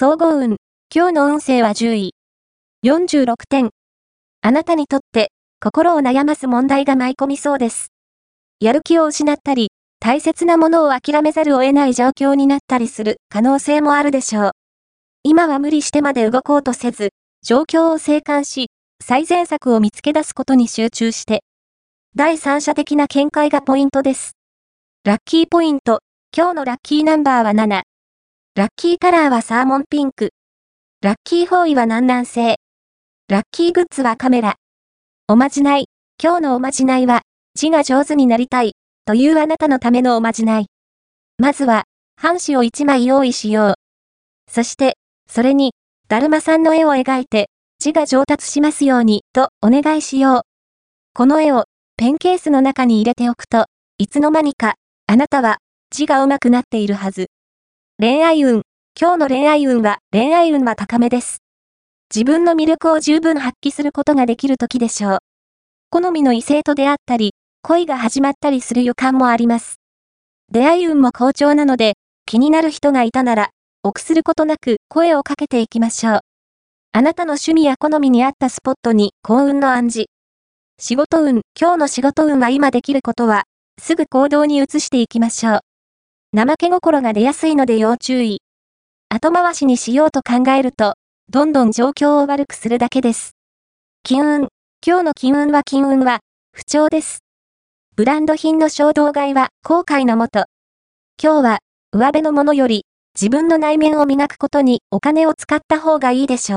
総合運。今日の運勢は10位。46点。あなたにとって、心を悩ます問題が舞い込みそうです。やる気を失ったり、大切なものを諦めざるを得ない状況になったりする可能性もあるでしょう。今は無理してまで動こうとせず、状況を静観し、最善策を見つけ出すことに集中して、第三者的な見解がポイントです。ラッキーポイント。今日のラッキーナンバーは7。ラッキーカラーはサーモンピンク。ラッキー方位は南南西。ラッキーグッズはカメラ。おまじない。今日のおまじないは、字が上手になりたい、というあなたのためのおまじない。まずは、半紙を1枚用意しよう。そして、それに、だるまさんの絵を描いて、字が上達しますように、とお願いしよう。この絵を、ペンケースの中に入れておくと、いつの間にか、あなたは、字が上手くなっているはず。恋愛運。今日の恋愛運は、恋愛運は高めです。自分の魅力を十分発揮することができる時でしょう。好みの異性と出会ったり、恋が始まったりする予感もあります。出会い運も好調なので、気になる人がいたなら、臆することなく声をかけていきましょう。あなたの趣味や好みに合ったスポットに幸運の暗示。仕事運、今日の仕事運は今できることは、すぐ行動に移していきましょう。怠け心が出やすいので要注意。後回しにしようと考えると、どんどん状況を悪くするだけです。金運、今日の金運は金運は、不調です。ブランド品の衝動買いは後悔のもと。今日は、上辺のものより、自分の内面を磨くことにお金を使った方がいいでしょう。